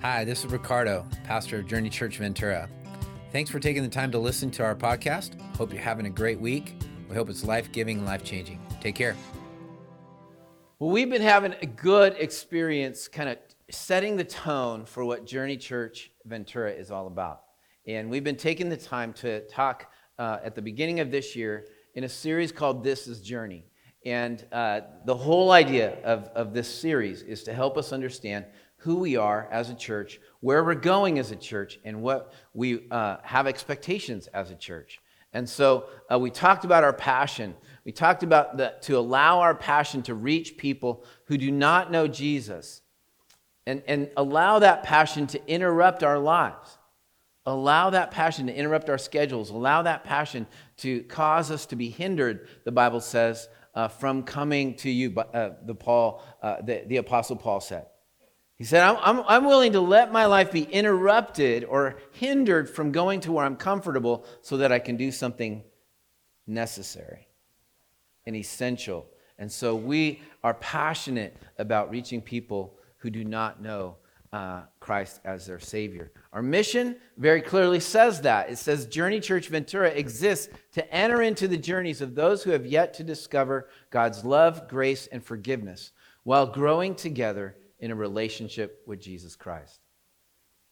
Hi, this is Ricardo, pastor of Journey Church Ventura. Thanks for taking the time to listen to our podcast. Hope you're having a great week. We hope it's life giving and life changing. Take care. Well, we've been having a good experience kind of setting the tone for what Journey Church Ventura is all about. And we've been taking the time to talk uh, at the beginning of this year in a series called This is Journey. And uh, the whole idea of, of this series is to help us understand who we are as a church, where we're going as a church, and what we uh, have expectations as a church. And so uh, we talked about our passion. We talked about the, to allow our passion to reach people who do not know Jesus and, and allow that passion to interrupt our lives. Allow that passion to interrupt our schedules. Allow that passion to cause us to be hindered, the Bible says, uh, from coming to you, uh, the, Paul, uh, the, the Apostle Paul said. He said, I'm, I'm, I'm willing to let my life be interrupted or hindered from going to where I'm comfortable so that I can do something necessary and essential. And so we are passionate about reaching people who do not know uh, Christ as their Savior. Our mission very clearly says that. It says Journey Church Ventura exists to enter into the journeys of those who have yet to discover God's love, grace, and forgiveness while growing together in a relationship with Jesus Christ.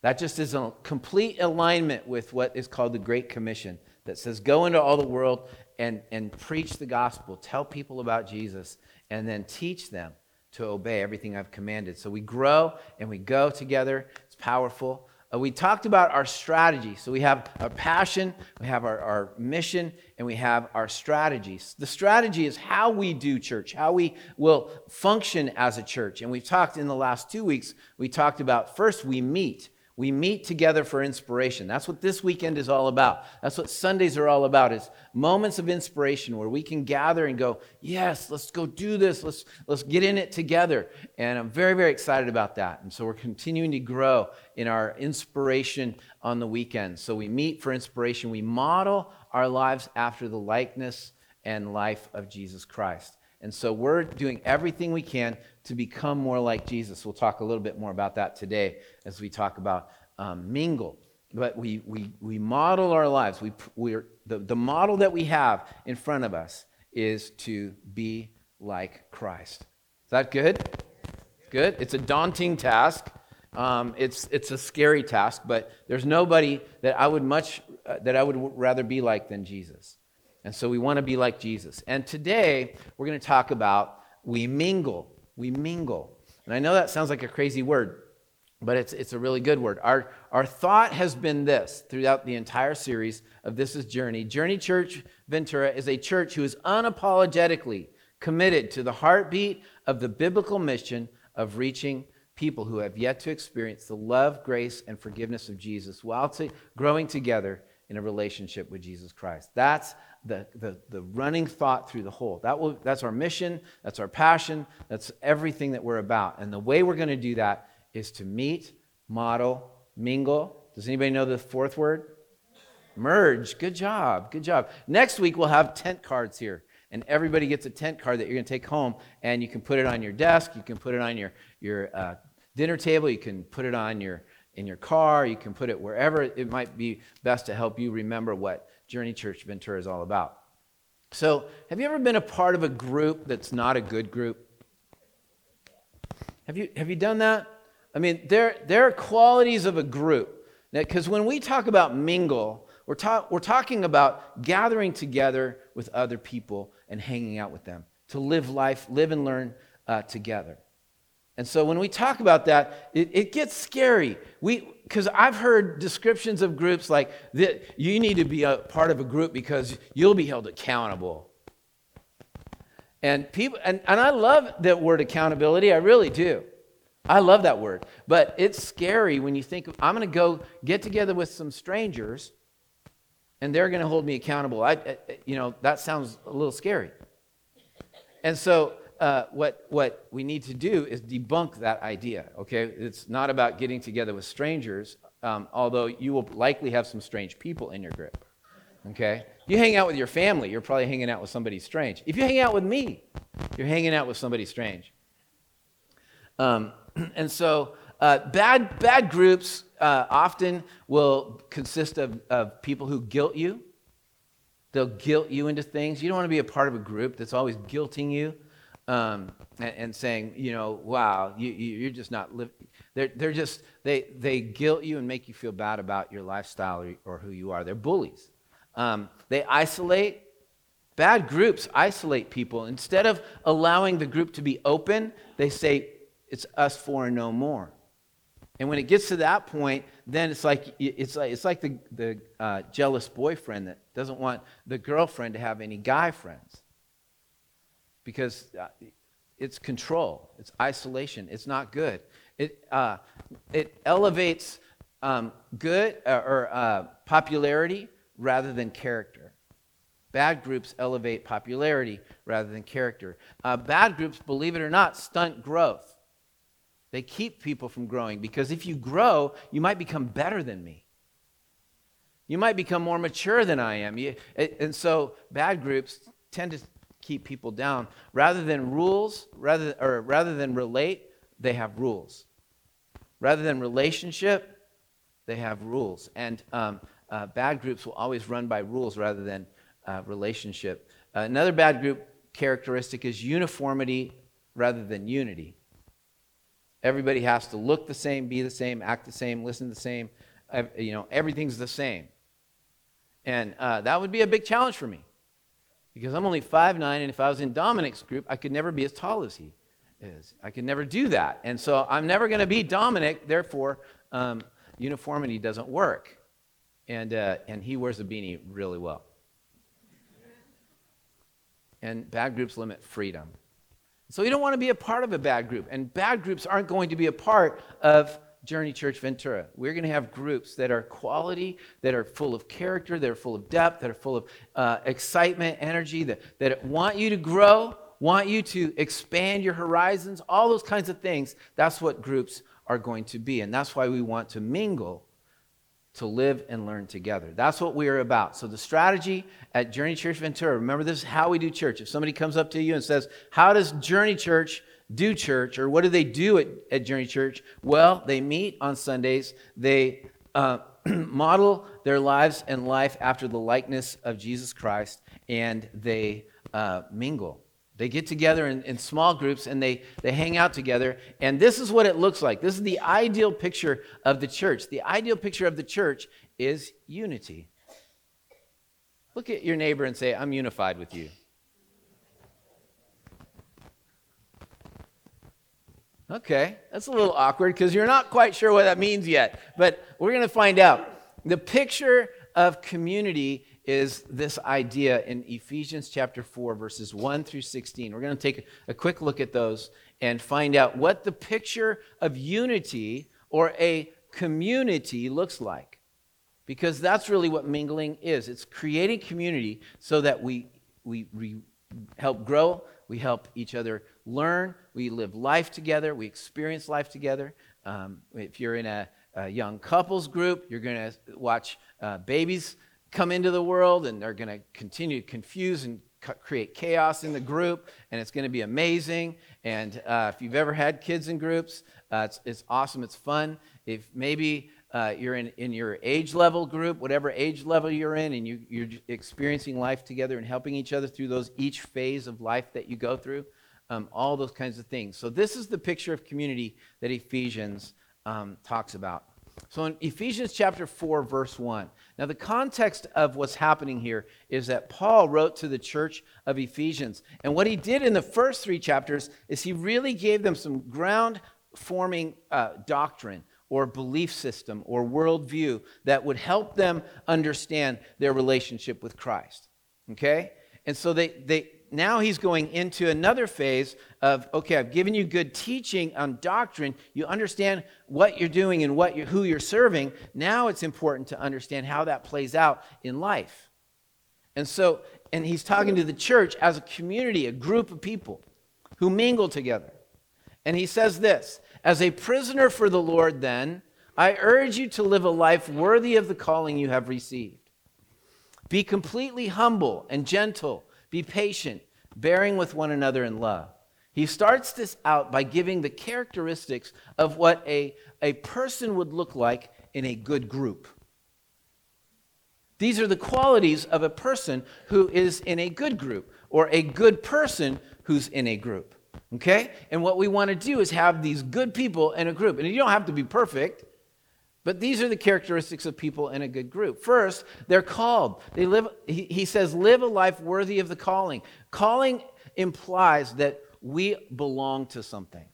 That just is a complete alignment with what is called the Great Commission that says, Go into all the world and, and preach the gospel, tell people about Jesus, and then teach them to obey everything I've commanded. So we grow and we go together. It's powerful. Uh, we talked about our strategy. So we have our passion, we have our, our mission, and we have our strategies. The strategy is how we do church, how we will function as a church. And we've talked in the last two weeks, we talked about first we meet. We meet together for inspiration. That's what this weekend is all about. That's what Sundays are all about is moments of inspiration where we can gather and go, "Yes, let's go do this. Let's let's get in it together." And I'm very very excited about that. And so we're continuing to grow in our inspiration on the weekend. So we meet for inspiration. We model our lives after the likeness and life of Jesus Christ. And so we're doing everything we can to become more like Jesus. We'll talk a little bit more about that today as we talk about um, mingle. But we, we, we model our lives. We, we're, the, the model that we have in front of us is to be like Christ. Is that good? Good? It's a daunting task. Um, it's, it's a scary task, but there's nobody that I would much uh, that I would rather be like than Jesus. And so we want to be like Jesus. And today we're going to talk about we mingle. We mingle. And I know that sounds like a crazy word, but it's, it's a really good word. Our, our thought has been this throughout the entire series of This is Journey. Journey Church Ventura is a church who is unapologetically committed to the heartbeat of the biblical mission of reaching people who have yet to experience the love, grace, and forgiveness of Jesus while to, growing together in a relationship with Jesus Christ. That's the, the, the running thought through the whole. That will, that's our mission, that's our passion, that's everything that we're about. And the way we're going to do that is to meet, model, mingle. Does anybody know the fourth word? Merge. Good job. Good job. Next week, we'll have tent cards here. And everybody gets a tent card that you're going to take home, and you can put it on your desk. You can put it on your, your uh, dinner table. You can put it on your in your car. You can put it wherever it might be best to help you remember what Journey Church Ventura is all about. So, have you ever been a part of a group that's not a good group? Have you, have you done that? I mean, there, there are qualities of a group. Because when we talk about mingle, we're, ta- we're talking about gathering together with other people and hanging out with them to live life, live and learn uh, together. And so when we talk about that, it, it gets scary. We because I've heard descriptions of groups like that you need to be a part of a group because you'll be held accountable. And people and, and I love that word accountability, I really do. I love that word. But it's scary when you think I'm going to go get together with some strangers and they're going to hold me accountable. I, I, you know, that sounds a little scary. And so uh, what, what we need to do is debunk that idea, okay? It's not about getting together with strangers, um, although you will likely have some strange people in your group, okay? You hang out with your family, you're probably hanging out with somebody strange. If you hang out with me, you're hanging out with somebody strange. Um, and so uh, bad, bad groups uh, often will consist of, of people who guilt you. They'll guilt you into things. You don't want to be a part of a group that's always guilting you um, and, and, saying, you know, wow, you, you, are just not living. They're, they're just, they, they guilt you and make you feel bad about your lifestyle or, or who you are. They're bullies. Um, they isolate. Bad groups isolate people. Instead of allowing the group to be open, they say, it's us four and no more. And when it gets to that point, then it's like it's like, it's like the, the uh, jealous boyfriend that doesn't want the girlfriend to have any guy friends. Because uh, it's control, it's isolation, it's not good. It, uh, it elevates um, good uh, or uh, popularity rather than character. Bad groups elevate popularity rather than character. Uh, bad groups, believe it or not, stunt growth. They keep people from growing because if you grow, you might become better than me. You might become more mature than I am. You, and so bad groups tend to keep people down. Rather than rules, rather, or rather than relate, they have rules. Rather than relationship, they have rules. And um, uh, bad groups will always run by rules rather than uh, relationship. Uh, another bad group characteristic is uniformity rather than unity. Everybody has to look the same, be the same, act the same, listen the same. You know, everything's the same. And uh, that would be a big challenge for me because I'm only 5'9, and if I was in Dominic's group, I could never be as tall as he is. I could never do that. And so I'm never going to be Dominic, therefore, um, uniformity doesn't work. And, uh, and he wears a beanie really well. And bad groups limit freedom. So you don't want to be a part of a bad group. And bad groups aren't going to be a part of Journey Church Ventura. We're going to have groups that are quality, that are full of character, that are full of depth, that are full of uh, excitement, energy, that, that want you to grow, want you to expand your horizons, all those kinds of things. That's what groups are going to be. And that's why we want to mingle to live and learn together. That's what we are about. So, the strategy at Journey Church Ventura, remember this is how we do church. If somebody comes up to you and says, How does Journey Church do church, or what do they do at, at Journey Church? Well, they meet on Sundays, they uh, model their lives and life after the likeness of Jesus Christ, and they uh, mingle. They get together in, in, small groups and they, they hang out together. And this is what it looks like. This is the ideal picture of the church. The ideal picture of the church is unity. Look at your neighbor and say, I'm unified with you. Okay, that's a little awkward because you're not quite sure what that means yet, but we're going to find out. The picture of community is this idea in Ephesians chapter 4, verses 1 through 16. We're going to take a quick look at those and find out what the picture of unity or a community looks like. Because that's really what mingling is it's creating community so that we, we, we help grow, we help each other learn, we live life together, we experience life together. Um, if you're in a, a, young couples group, you're going to watch uh, babies come into the world and they're going to continue to confuse and create chaos in the group, and it's going to be amazing. And uh, if you've ever had kids in groups, uh, it's, it's awesome, it's fun. If maybe uh, you're in, in your age level group, whatever age level you're in, and you, you're experiencing life together and helping each other through those each phase of life that you go through, um, all those kinds of things. So, this is the picture of community that Ephesians um, talks about. So, in Ephesians chapter 4, verse 1, now the context of what's happening here is that Paul wrote to the church of Ephesians. And what he did in the first three chapters is he really gave them some ground forming uh, doctrine or belief system or worldview that would help them understand their relationship with Christ. Okay? And so they, they, now he's going into another phase of okay i've given you good teaching on doctrine. You understand what you're doing and what you're, who you're serving. Now it's important to understand how that plays out in life. And so and he's talking to the church as a community a group of people who mingle together. And he says this as a prisoner for the lord then i urge you to live a life worthy of the calling you have received. Be completely humble and gentle be patient, bearing with one another in love. He starts this out by giving the characteristics of what a, a person would look like in a good group. These are the qualities of a person who is in a good group or a good person who's in a group. Okay? And what we want to do is have these good people in a group. And you don't have to be perfect, but these are the characteristics of people in a good group. First, they're called. They live he, says live a life worthy of the calling. Calling implies that we belong to something.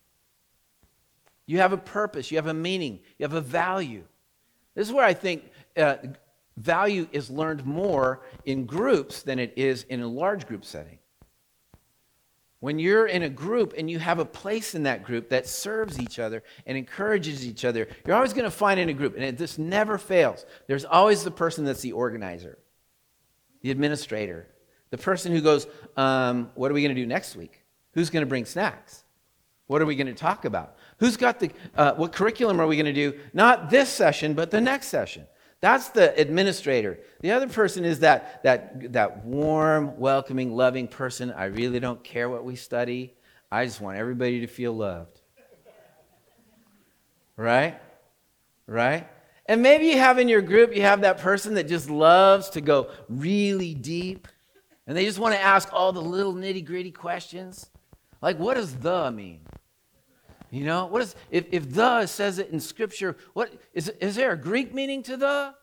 You have a purpose, you have a meaning, you have a value. This is where I think uh, value is learned more in groups than it is in a large group setting. When you're in a group and you have a place in that group that serves each other and encourages each other, you're always going to find in a group, and this never fails. There's always the person that's the organizer, the administrator, the person who goes, um, What are we going to do next week? Who's going to bring snacks? What are we going to talk about? Who's got the, uh, what curriculum are we going to do? Not this session, but the next session. That's the administrator. The other person is that, that, that warm, welcoming, loving person. I really don't care what we study. I just want everybody to feel loved. Right? Right? And maybe you have in your group, you have that person that just loves to go really deep. And they just want to ask all the little nitty gritty questions. Like, what does the mean? You know, what is if, if the says it in scripture, what is is there a Greek meaning to the?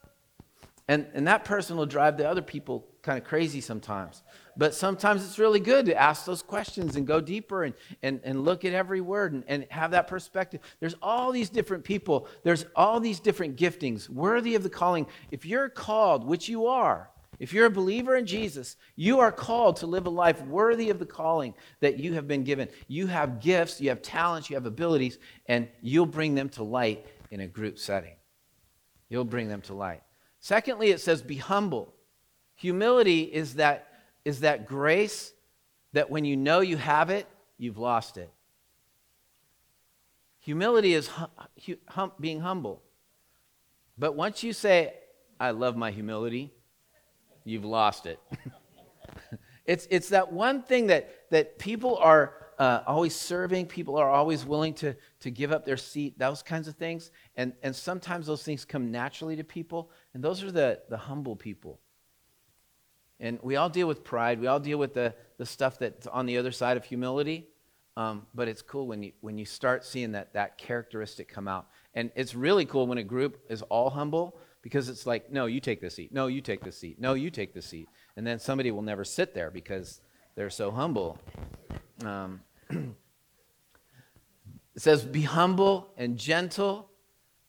And and that person will drive the other people kind of crazy sometimes. But sometimes it's really good to ask those questions and go deeper and, and, and look at every word and, and have that perspective. There's all these different people, there's all these different giftings worthy of the calling. If you're called, which you are, if you're a believer in Jesus, you are called to live a life worthy of the calling that you have been given. You have gifts, you have talents, you have abilities, and you'll bring them to light in a group setting. You'll bring them to light. Secondly, it says, be humble. Humility is that, is that grace that when you know you have it, you've lost it. Humility is hum, hum, being humble. But once you say, I love my humility, you've lost it. it's, it's that one thing that, that people are uh, always serving, people are always willing to, to give up their seat, those kinds of things. And, and sometimes those things come naturally to people, and those are the, the humble people. And we all deal with pride, we all deal with the, the stuff that's on the other side of humility. Um, but it's cool when you, when you start seeing that, that characteristic come out. And it's really cool when a group is all humble because it's like, no, you take the seat. No, you take the seat. No, you take the seat. And then somebody will never sit there because they're so humble. Um, it says, be humble and gentle.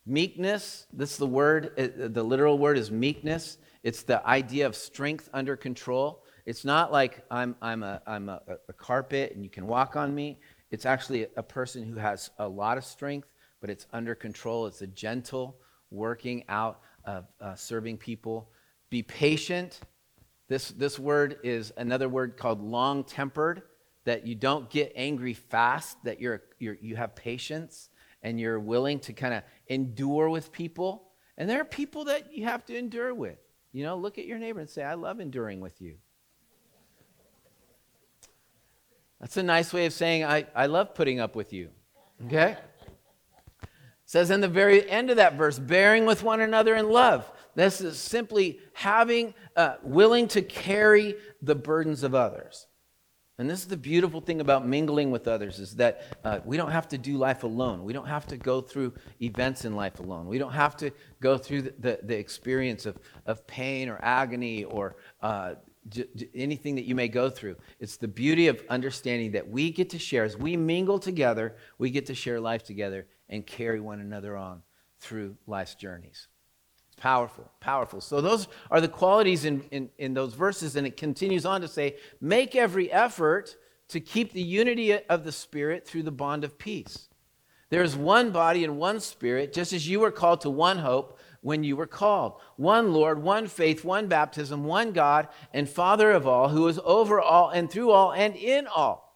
Meekness, this is the word, uh, the literal word is meekness. It's the idea of strength under control. It's not like I'm, I'm, a, I'm a, a carpet and you can walk on me. It's actually a person who has a lot of strength, but it's under control. It's a gentle working out of uh, serving people. Be patient. This, this word is another word called long tempered, that you don't get angry fast, that you're, you're, you have patience and you're willing to kind of endure with people. And there are people that you have to endure with. You know, look at your neighbor and say, I love enduring with you. That's a nice way of saying, I, I love putting up with you. Okay? Says in the very end of that verse, bearing with one another in love. This is simply having, uh, willing to carry the burdens of others. And this is the beautiful thing about mingling with others is that uh, we don't have to do life alone. We don't have to go through events in life alone. We don't have to go through the, the, the experience of, of pain or agony or uh, j- j- anything that you may go through. It's the beauty of understanding that we get to share. As we mingle together, we get to share life together and carry one another on through life's journeys. It's powerful, powerful. So, those are the qualities in, in, in those verses, and it continues on to say, Make every effort to keep the unity of the Spirit through the bond of peace. There is one body and one Spirit, just as you were called to one hope when you were called. One Lord, one faith, one baptism, one God and Father of all, who is over all and through all and in all.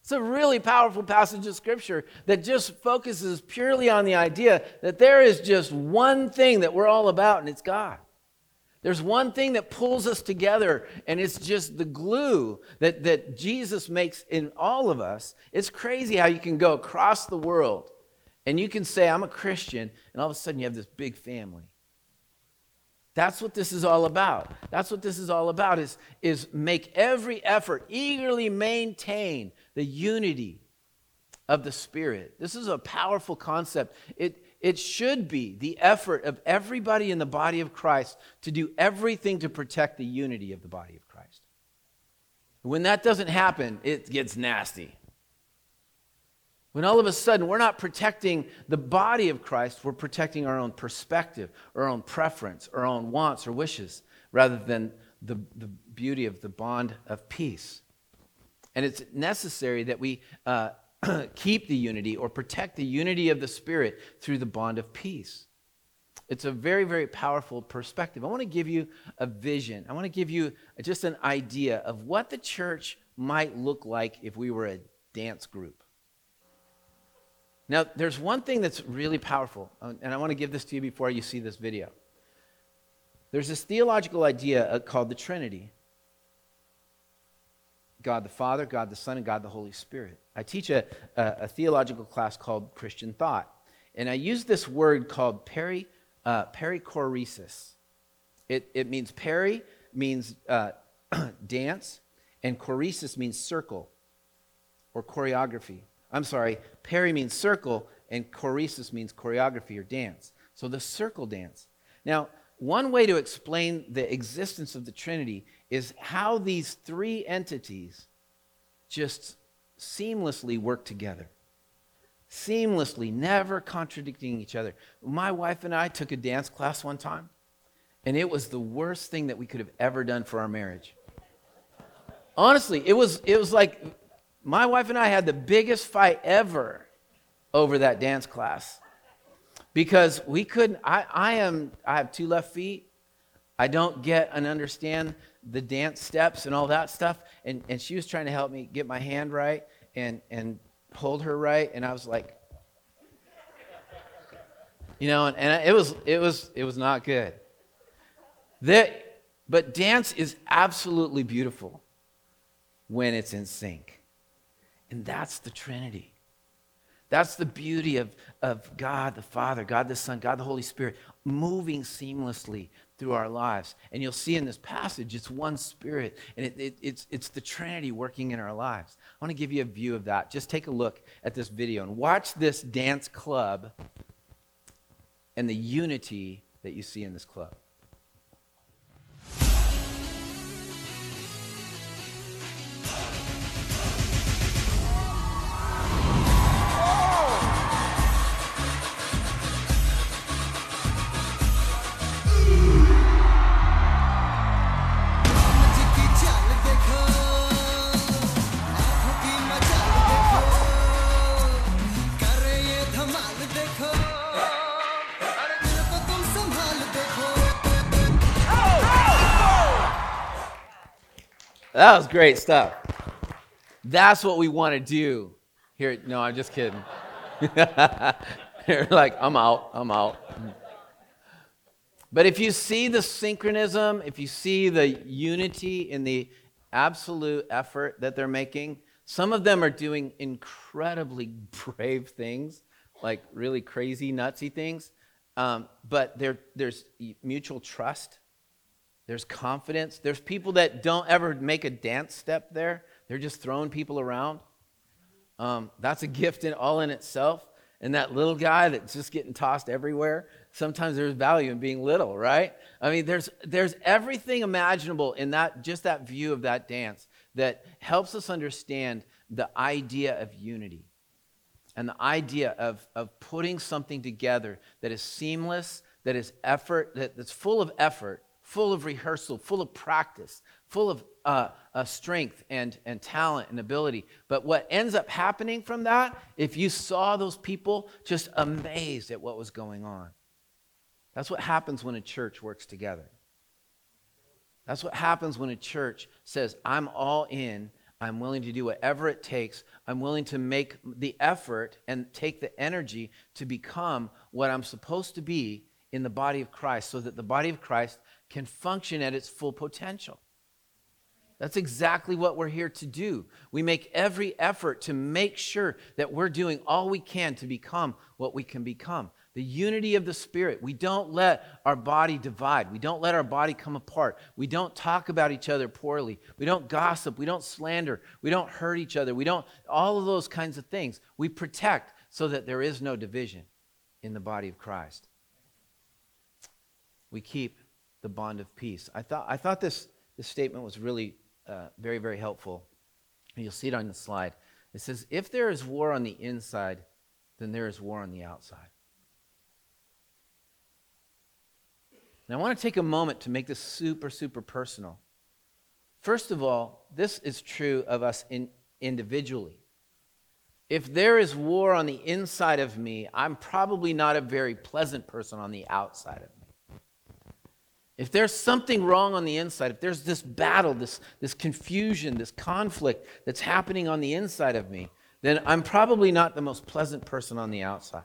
It's a really powerful passage of scripture that just focuses purely on the idea that there is just one thing that we're all about, and it's God. There's one thing that pulls us together, and it's just the glue that, that Jesus makes in all of us. It's crazy how you can go across the world and you can say, I'm a Christian, and all of a sudden you have this big family. That's what this is all about. That's what this is all about is, is make every effort, eagerly maintain the unity of the Spirit. This is a powerful concept. It, it should be the effort of everybody in the body of Christ to do everything to protect the unity of the body of Christ. When that doesn't happen, it gets nasty. When all of a sudden we're not protecting the body of Christ, we're protecting our own perspective, our own preference, our own wants or wishes, rather than the, the beauty of the bond of peace. And it's necessary that we uh, keep the unity or protect the unity of the Spirit through the bond of peace. It's a very, very powerful perspective. I want to give you a vision. I want to give you just an idea of what the church might look like if we were a dance group. Now, there's one thing that's really powerful, uh, and I want to give this to you before you see this video. There's this theological idea uh, called the Trinity God the Father, God the Son, and God the Holy Spirit. I teach a, a, a theological class called Christian Thought, and I use this word called peri, uh, perichoresis. It, it means peri means uh, dance, and choresis means circle or choreography. I'm sorry, peri means circle, and choresis means choreography or dance. So the circle dance. Now, one way to explain the existence of the Trinity is how these three entities just seamlessly work together. Seamlessly, never contradicting each other. My wife and I took a dance class one time, and it was the worst thing that we could have ever done for our marriage. Honestly, it was, it was like my wife and I had the biggest fight ever over that dance class because we couldn't. I, I am. I have two left feet. I don't get and understand the dance steps and all that stuff. And, and she was trying to help me get my hand right and, and hold her right. And I was like, you know, and, and it was it was it was not good. That, but dance is absolutely beautiful when it's in sync. And that's the Trinity. That's the beauty of, of God the Father, God the Son, God the Holy Spirit moving seamlessly through our lives. And you'll see in this passage, it's one spirit, and it, it, it's, it's the Trinity working in our lives. I want to give you a view of that. Just take a look at this video and watch this dance club and the unity that you see in this club. That was great stuff. That's what we want to do here. No, I'm just kidding. You're like, I'm out, I'm out. But if you see the synchronism, if you see the unity in the absolute effort that they're making, some of them are doing incredibly brave things, like really crazy, nutsy things. Um, but there's mutual trust there's confidence. There's people that don't ever make a dance step there. They're just throwing people around. Um, that's a gift in all in itself. And that little guy that's just getting tossed everywhere. Sometimes there's value in being little, right? I mean, there's there's everything imaginable in that just that view of that dance that helps us understand the idea of unity and the idea of, of putting something together that is seamless, that is effort, that, that's full of effort, full of rehearsal, full of practice, full of uh, uh, strength and, and talent and ability. But what ends up happening from that, if you saw those people just amazed at what was going on, that's what happens when a church works together. That's what happens when a church says, I'm all in. I'm willing to do whatever it takes. I'm willing to make the effort and take the energy to become what I'm supposed to be in the body of Christ so that the body of Christ can function at its full potential. That's exactly what we're here to do. We make every effort to make sure that we're doing all we can to become what we can become. The unity of the Spirit. We don't let our body divide. We don't let our body come apart. We don't talk about each other poorly. We don't gossip. We don't slander. We don't hurt each other. We don't, all of those kinds of things. We protect so that there is no division in the body of Christ. We keep the bond of peace. I thought, I thought this, this statement was really uh, very, very helpful. You'll see it on the slide. It says, If there is war on the inside, then there is war on the outside. And I want to take a moment to make this super, super personal. First of all, this is true of us in, individually. If there is war on the inside of me, I'm probably not a very pleasant person on the outside of me. If there's something wrong on the inside, if there's this battle, this, this confusion, this conflict that's happening on the inside of me, then I'm probably not the most pleasant person on the outside.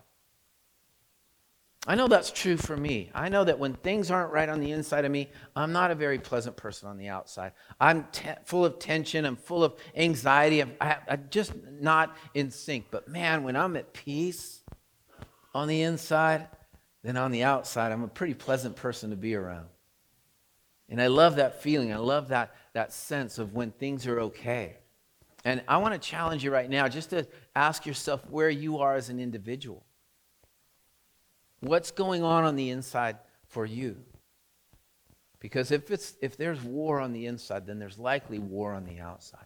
I know that's true for me. I know that when things aren't right on the inside of me, I'm not a very pleasant person on the outside. I'm te- full of tension. I'm full of anxiety. I'm, I, I'm just not in sync. But man, when I'm at peace on the inside, then on the outside, I'm a pretty pleasant person to be around. And I love that feeling. I love that, that sense of when things are okay. And I want to challenge you right now just to ask yourself where you are as an individual. What's going on on the inside for you? Because if, it's, if there's war on the inside, then there's likely war on the outside.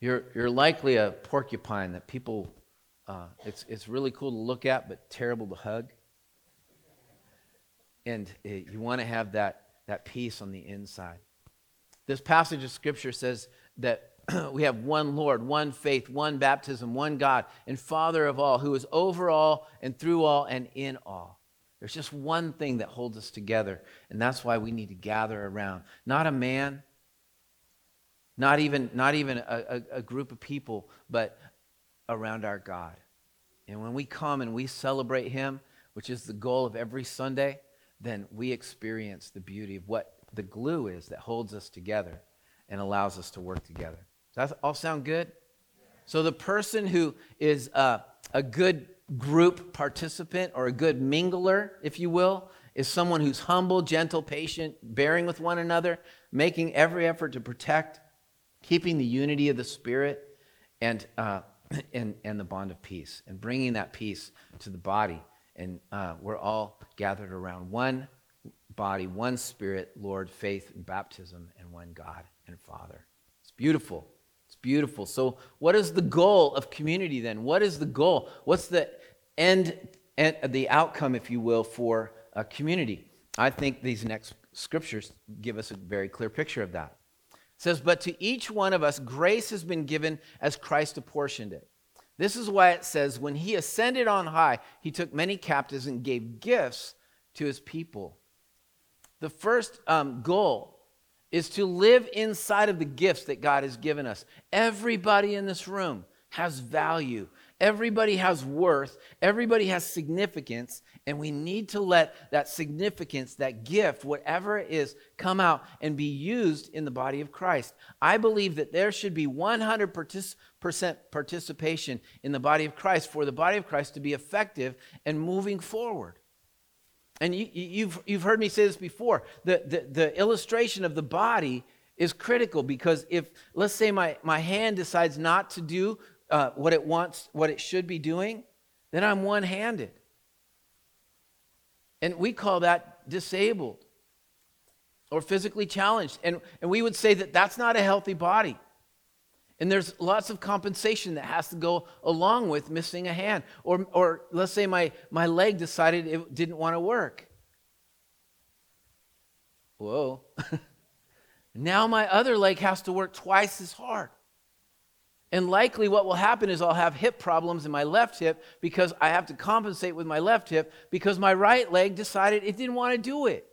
You're, you're likely a porcupine that people, uh, it's, it's really cool to look at, but terrible to hug. And it, you want to have that, that peace on the inside. This passage of Scripture says that we have one Lord, one faith, one baptism, one God, and Father of all, who is over all and through all and in all. There's just one thing that holds us together, and that's why we need to gather around. Not a man, not even, not even a, a, a group of people, but around our God. And when we come and we celebrate Him, which is the goal of every Sunday, then we experience the beauty of what the glue is that holds us together and allows us to work together. Does that all sound good? So the person who is a, a good group participant or a good mingler, if you will, is someone who's humble, gentle, patient, bearing with one another, making every effort to protect, keeping the unity of the Spirit and, uh, and, and the bond of peace, and bringing that peace to the body. And uh, we're all gathered around one body, one Spirit, Lord, faith, and baptism, and one God and Father. It's beautiful It's beautiful. So, what is the goal of community then? What is the goal? What's the end, end the outcome, if you will, for a community? I think these next scriptures give us a very clear picture of that. It says, But to each one of us, grace has been given as Christ apportioned it. This is why it says, When he ascended on high, he took many captives and gave gifts to his people. The first um, goal is to live inside of the gifts that God has given us. Everybody in this room has value. Everybody has worth. Everybody has significance. And we need to let that significance, that gift, whatever it is, come out and be used in the body of Christ. I believe that there should be 100% participation in the body of Christ for the body of Christ to be effective and moving forward. And you, have you've, you've heard me say this before. The, the, the illustration of the body is critical because if, let's say, my, my hand decides not to do uh, what it wants, what it should be doing, then I'm one handed. And we call that disabled or physically challenged. And, and we would say that that's not a healthy body. And there's lots of compensation that has to go along with missing a hand. Or, or let's say my, my leg decided it didn't want to work. Whoa. now my other leg has to work twice as hard. And likely what will happen is I'll have hip problems in my left hip because I have to compensate with my left hip because my right leg decided it didn't want to do it.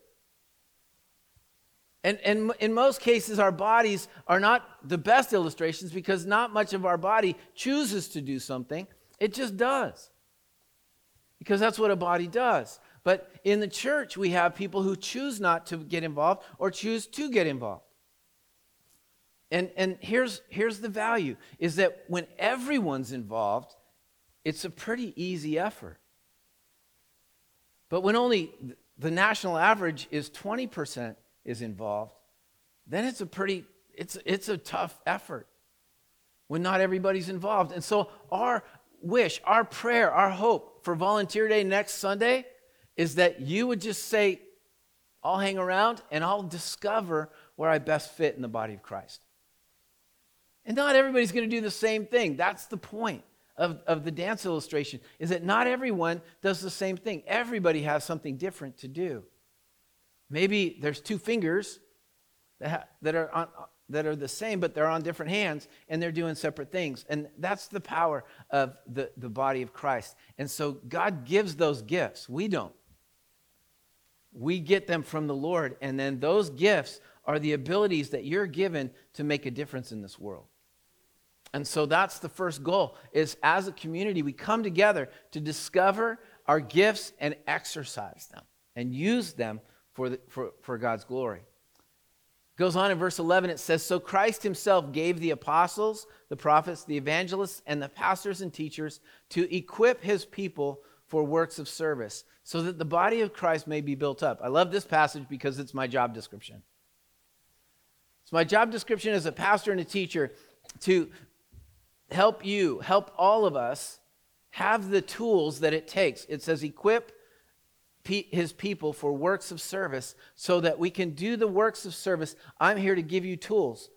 And, and in most cases, our bodies are not the best illustrations because not much of our body chooses to do something. It just does. Because that's what a body does. But in the church, we have people who choose not to get involved or choose to get involved. And, and here's, here's the value is that when everyone's involved, it's a pretty easy effort. But when only the national average is 20% is involved, then it's a pretty, it's, it's a tough effort when not everybody's involved. And so our wish, our prayer, our hope for Volunteer Day next Sunday is that you would just say, I'll hang around and I'll discover where I best fit in the body of Christ. And not everybody's going to do the same thing. That's the point of, of the dance illustration, is that not everyone does the same thing. Everybody has something different to do. Maybe there's two fingers that, ha- that, are on, that are the same, but they're on different hands and they're doing separate things. And that's the power of the, the body of Christ. And so God gives those gifts. We don't. We get them from the Lord, and then those gifts are the abilities that you're given to make a difference in this world. And so that's the first goal is as a community we come together to discover our gifts and exercise them and use them for, the, for, for God's glory. Goes on in verse 11, it says, So Christ himself gave the apostles, the prophets, the evangelists, and the pastors and teachers to equip his people for works of service, so that the body of Christ may be built up. I love this passage because it's my job description. It's my job description as a pastor and a teacher to help you, help all of us have the tools that it takes. It says, equip his people for works of service so that we can do the works of service. I'm here to give you tools,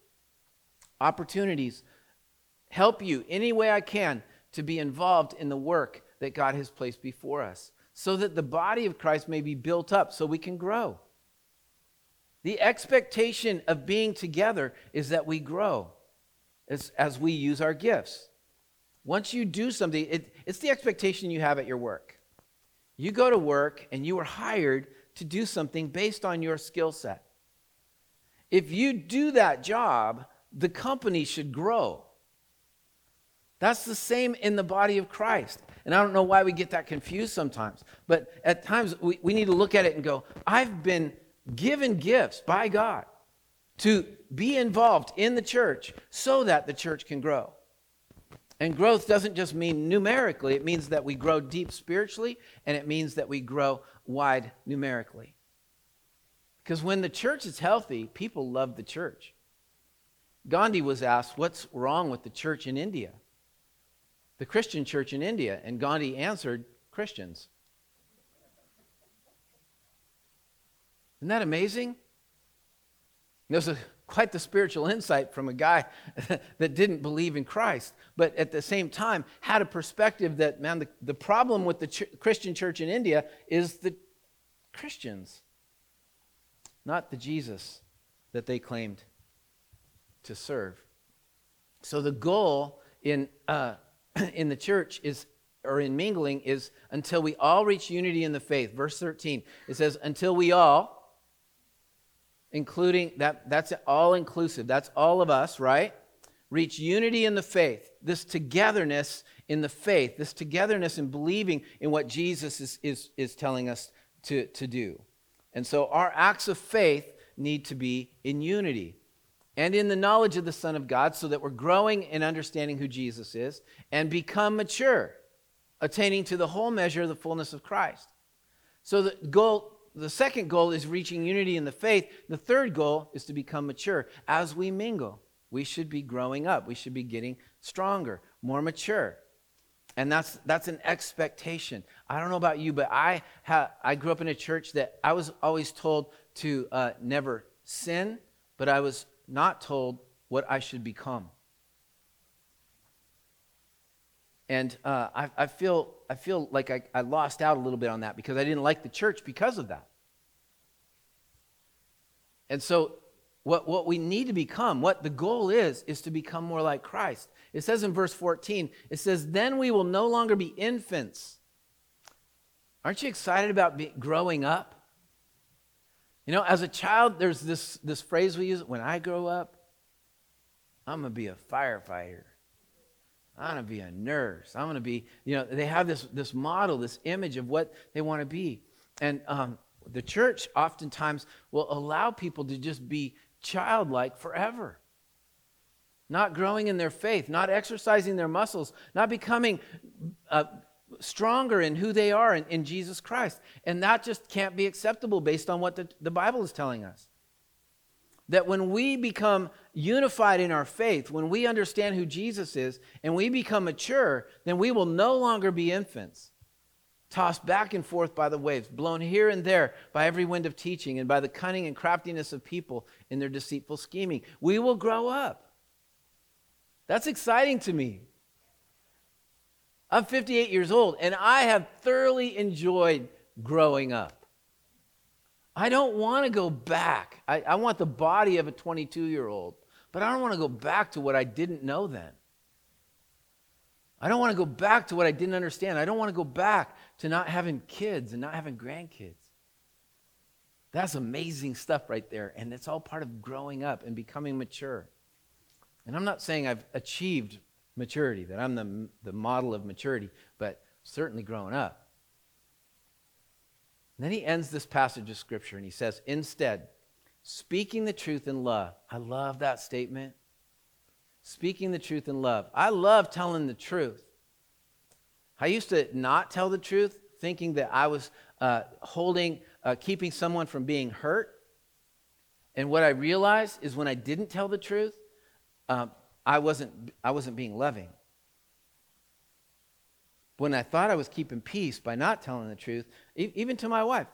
opportunities, help you any way I can to be involved in the work that God has placed before us so that the body of Christ may be built up so we can grow. The expectation of being together is that we grow as, as we use our gifts. Once you do something, it, it's the expectation you have at your work. You go to work and you are hired to do something based on your skill set. If you do that job, the company should grow. That's the same in the body of Christ. And I don't know why we get that confused sometimes. But at times we, we need to look at it and go, I've been given gifts by God to be involved in the church so that the church can grow. And growth doesn't just mean numerically, it means that we grow deep spiritually and it means that we grow wide numerically. Because when the church is healthy, people love the church. Gandhi was asked, What's wrong with the church in India? The Christian church in India. And Gandhi answered, Christians. Isn't that amazing? There's a, quite the spiritual insight from a guy that didn't believe in Christ, but at the same time had a perspective that, man, the, the problem with the ch- Christian church in India is the Christians, not the Jesus that they claimed to serve. So the goal in, uh, in the church is or in mingling is until we all reach unity in the faith. Verse 13, it says, until we all, including that that's all inclusive. That's all of us right? Reach unity in the faith. This togetherness in the faith. This togetherness in believing in what jesus is, is, is telling us to, to do. And so our acts of faith need to be in unity and in the knowledge of the son of god so that we're growing in understanding who jesus is and become mature attaining to the whole measure of the fullness of christ. So the goal the second goal is reaching unity in the faith. The third goal is to become mature. As we mingle, we should be growing up. We should be getting stronger, more mature. And that's, that's an expectation. I don't know about you, but I, ha- I grew up in a church that I was always told to uh, never sin, but I was not told what I should become. And uh, I, I, feel, I feel like I, I lost out a little bit on that because I didn't like the church because of that. And so, what, what we need to become, what the goal is, is to become more like Christ. It says in verse 14, it says, Then we will no longer be infants. Aren't you excited about be, growing up? You know, as a child, there's this, this phrase we use when I grow up, I'm going to be a firefighter. I'm going to be a nurse. I'm going to be, you know, they have this, this model, this image of what they want to be. And um, the church oftentimes will allow people to just be childlike forever. Not growing in their faith, not exercising their muscles, not becoming uh, stronger in who they are in, in, Jesus Christ. And that just can't be acceptable based on what the, the Bible is telling us. That when we become unified in our faith, when we understand who Jesus is, and we become mature, then we will no longer be infants tossed back and forth by the waves, blown here and there by every wind of teaching, and by the cunning and craftiness of people in their deceitful scheming. We will grow up. That's exciting to me. I'm 58 years old, and I have thoroughly enjoyed growing up. I don't want to go back. I, I want the body of a 22 year old, but I don't want to go back to what I didn't know then. I don't want to go back to what I didn't understand. I don't want to go back to not having kids and not having grandkids. That's amazing stuff right there. And it's all part of growing up and becoming mature. And I'm not saying I've achieved maturity, that I'm the, the model of maturity, but certainly growing up. And then he ends this passage of scripture and he says, Instead, speaking the truth in love. I love that statement speaking the truth in love. I love telling the truth. I used to not tell the truth, thinking that I was uh, holding, uh, keeping someone from being hurt. And what I realized is when I didn't tell the truth, um, I, wasn't, I wasn't being loving. When I thought I was keeping peace by not telling the truth, e- even to my wife,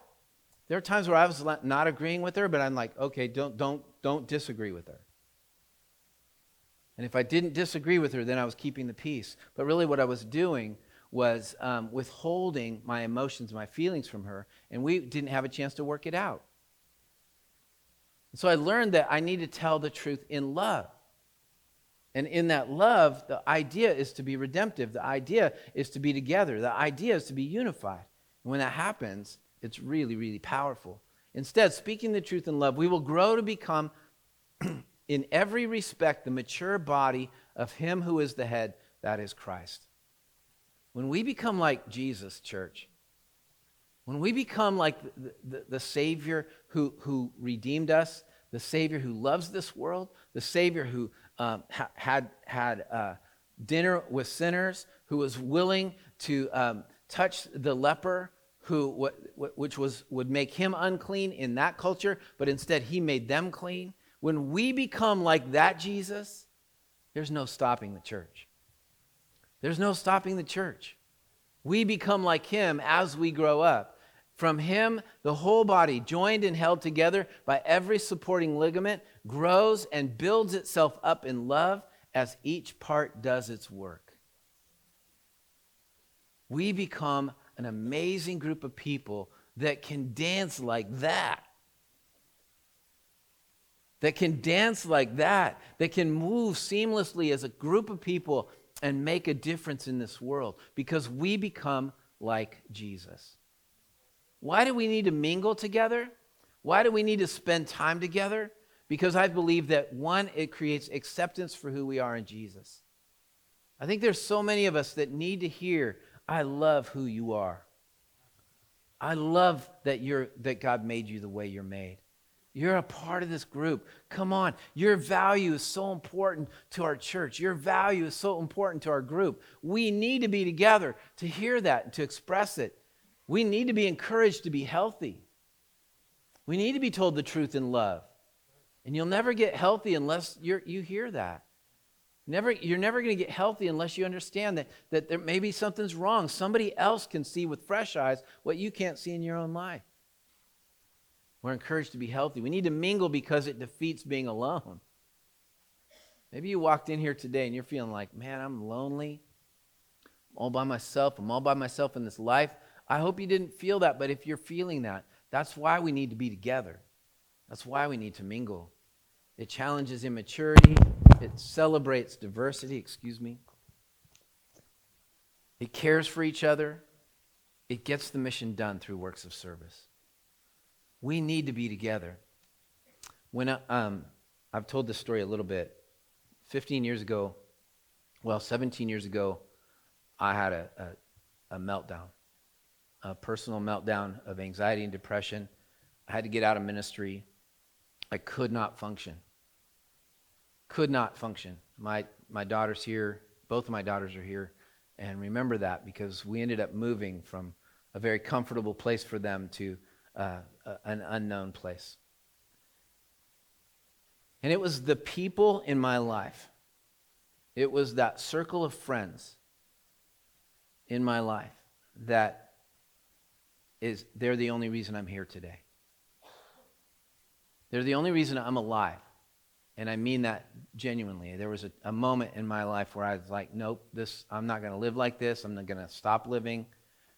there are times where I was not agreeing with her, but I'm like, okay, don't, don't, don't disagree with her. And if I didn't disagree with her, then I was keeping the peace. But really, what I was doing was um, withholding my emotions, my feelings from her, and we didn't have a chance to work it out. So I learned that I need to tell the truth in love. And in that love, the idea is to be redemptive. The idea is to be together. The idea is to be unified. And when that happens, it's really, really powerful. Instead, speaking the truth in love, we will grow to become in every respect the mature body of Him who is the head, that is Christ. When we become like Jesus, church, when we become like the, the, the, Savior who, who redeemed us, the Savior who loves this world, the Savior who um, ha- had, had uh, dinner with sinners, who was willing to um, touch the leper, who, which was, would make him unclean in that culture, but instead he made them clean. When we become like that Jesus, there's no stopping the church. There's no stopping the church. We become like him as we grow up. From him, the whole body, joined and held together by every supporting ligament, grows and builds itself up in love as each part does its work. We become an amazing group of people that can dance like that that can dance like that, that can move seamlessly as a group of people and make a difference in this world because we become like Jesus. Why do we need to mingle together? Why do we need to spend time together? Because I believe that one, it creates acceptance for who we are in Jesus. I think there's so many of us that need to hear, I love who you are. I love that you're that God made you the way you're made. You're a part of this group. Come on. Your value is so important to our church. Your value is so important to our group. We need to be together to hear that and to express it. We need to be encouraged to be healthy. We need to be told the truth in love. And you'll never get healthy unless you you hear that. Never, you're never going to get healthy unless you understand that, that there maybe something's wrong. Somebody else can see with fresh eyes what you can't see in your own life. We're encouraged to be healthy. We need to mingle because it defeats being alone. Maybe you walked in here today and you're feeling like, man, I'm lonely. I'm all by myself. I'm all by myself in this life. I hope you didn't feel that, but if you're feeling that, that's why we need to be together. That's why we need to mingle. It challenges immaturity, it celebrates diversity, excuse me. It cares for each other, it gets the mission done through works of service. We need to be together. When I, um, I've told this story a little bit. 15 years ago, well, 17 years ago, I had a, a, a meltdown. A personal meltdown of anxiety and depression. I had to get out of ministry. I could not function. Could not function. My, my daughter's here. Both of my daughters are here. And remember that because we ended up moving from a very comfortable place for them to uh, an unknown place. And it was the people in my life, it was that circle of friends in my life that is, they're the only reason I'm here today. They're the only reason I'm alive. And I mean that genuinely. There was a, a moment in my life where I was like, nope, this, I'm not going to live like this. I'm not going to stop living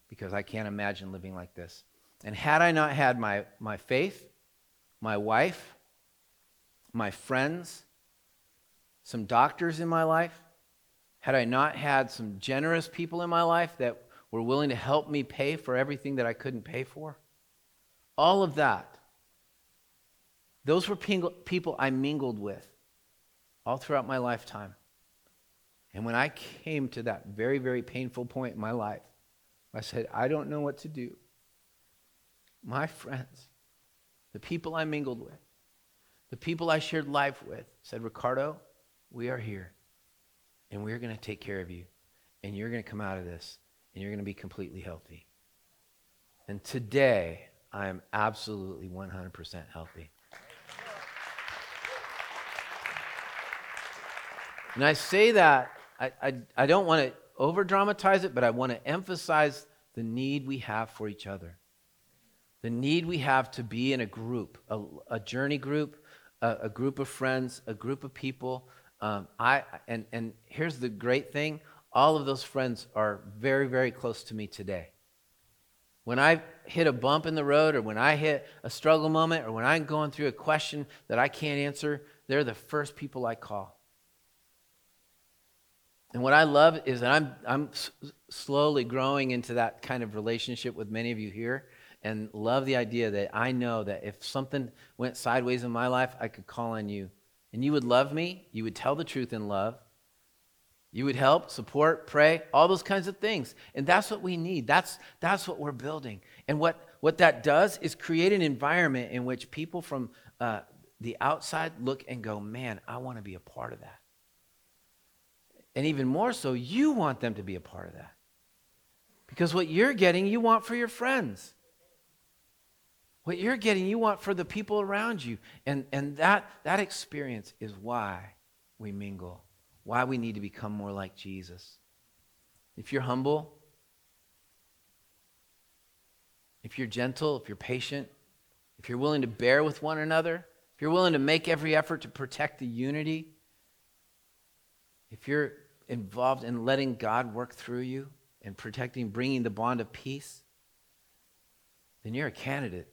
because I can't imagine living like this. And had I not had my, my faith, my wife, my friends, some doctors in my life, had I not had some generous people in my life that were willing to help me pay for everything that I couldn't pay for, all of that, those were people I mingled with all throughout my lifetime. And when I came to that very, very painful point in my life, I said, I don't know what to do. My friends, the people I mingled with, the people I shared life with, said, Ricardo, we are here, and we're going to take care of you, and you're going to come out of this, and you're going to be completely healthy. And today, I am absolutely 100% healthy. And I say that, I, I, I don't want to over dramatize it, but I want to emphasize the need we have for each other. The need we have to be in a group, a, a journey group, a, a, group of friends, a group of people. Um, I, and, and here's the great thing all of those friends are very, very close to me today. When I hit a bump in the road, or when I hit a struggle moment, or when I'm going through a question that I can't answer, they're the first people I call. And what I love is that I'm, I'm s- slowly growing into that kind of relationship with many of you here and love the idea that I know that if something went sideways in my life, I could call on you. And you would love me, you would tell the truth in love, you would help, support, pray, all those kinds of things. And that's what we need. That's, that's what we're building. And what, what that does is create an environment in which people from uh, the outside look and go, man, I want to be a part of that. And even more so, you want them to be a part of that. Because what you're getting, you want for your friends. What you're getting, you want for the people around you. And, and that, that experience is why we mingle, why we need to become more like Jesus. If you're humble, if you're gentle, if you're patient, if you're willing to bear with one another, if you're willing to make every effort to protect the unity, if you're involved in letting God work through you and protecting, bringing the bond of peace, then you're a candidate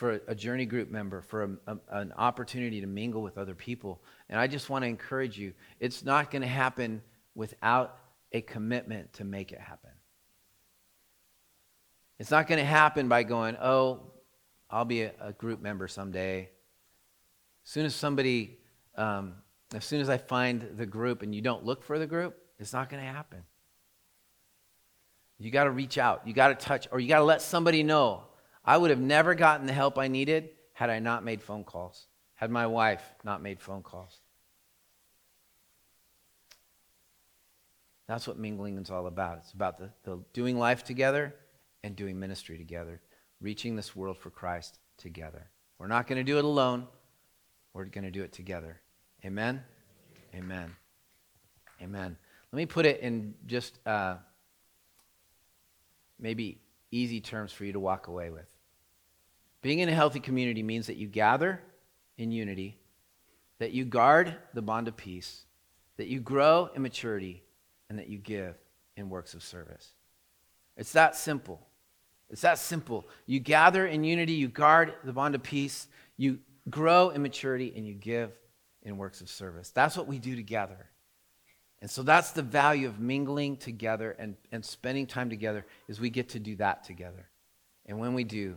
for a, journey group member, for a, a, an opportunity to mingle with other people. And I just want to encourage you it's not going to happen without a commitment to make it happen. It's not going to happen by going, oh, I'll be a, a group member someday. As soon as somebody um, as soon as I find the group and you don't look for the group, it's not going to happen. You got to reach out. You got to touch, or you got to let somebody know. I would have never gotten the help I needed had I not made phone calls, had my wife not made phone calls. That's what mingling is all about. It's about the, the doing life together and doing ministry together, reaching this world for Christ together. We're not going to do it alone, we're going to do it together. Amen? Amen. Amen. Let me put it in just uh, maybe easy terms for you to walk away with. Being in a healthy community means that you gather in unity, that you guard the bond of peace, that you grow in maturity, and that you give in works of service. It's that simple. It's that simple. You gather in unity, you guard the bond of peace, you grow in maturity, and you give in works of service. That's what we do together. And so that's the value of mingling together and, and spending time together is we get to do that together. And when we do,